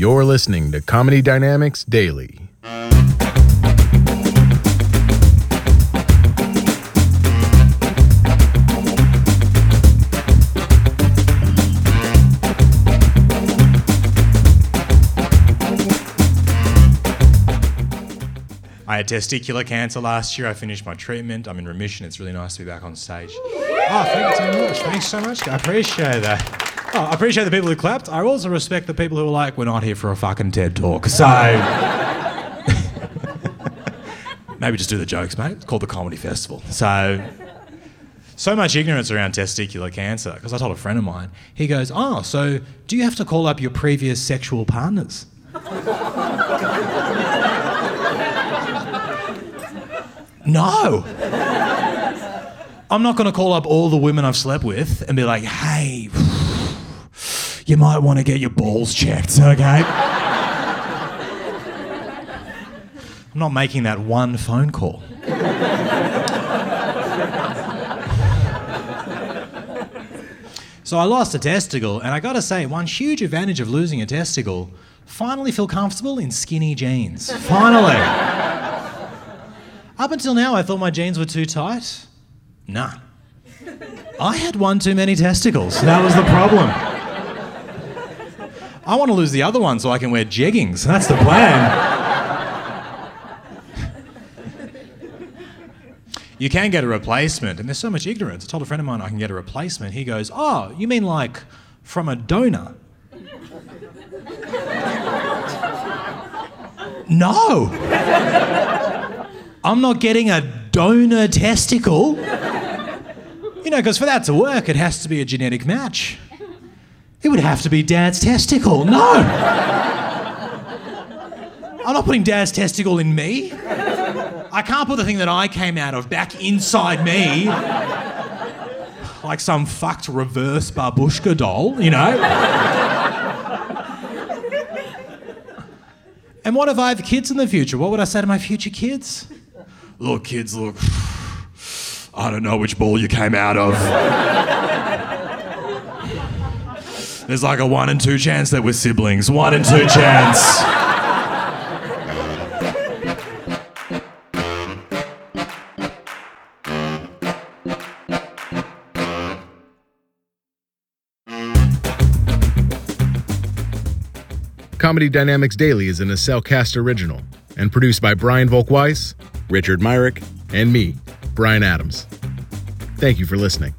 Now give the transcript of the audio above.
You're listening to Comedy Dynamics Daily. I had testicular cancer last year. I finished my treatment. I'm in remission. It's really nice to be back on stage. Oh, thank you so much. Thanks so much. I appreciate that. Oh, I appreciate the people who clapped. I also respect the people who are like, we're not here for a fucking TED talk. So. Maybe just do the jokes, mate. It's called the Comedy Festival. So. So much ignorance around testicular cancer. Because I told a friend of mine, he goes, Oh, so do you have to call up your previous sexual partners? No. I'm not going to call up all the women I've slept with and be like, hey, you might want to get your balls checked, okay? I'm not making that one phone call. so I lost a testicle, and I gotta say, one huge advantage of losing a testicle finally feel comfortable in skinny jeans. Finally. Up until now, I thought my jeans were too tight. Nah. I had one too many testicles. That was the problem. I want to lose the other one so I can wear jeggings. That's the plan. you can get a replacement, and there's so much ignorance. I told a friend of mine I can get a replacement. He goes, Oh, you mean like from a donor? no. I'm not getting a donor testicle. You know, because for that to work, it has to be a genetic match. It would have to be dad's testicle. No! I'm not putting dad's testicle in me. I can't put the thing that I came out of back inside me. Like some fucked reverse babushka doll, you know? And what if I have kids in the future? What would I say to my future kids? Look, kids, look. I don't know which ball you came out of. There's like a one in two chance that we're siblings. One in two chance. Comedy Dynamics Daily is an Cellcast original and produced by Brian Volkweiss, Richard Myrick, and me, Brian Adams. Thank you for listening.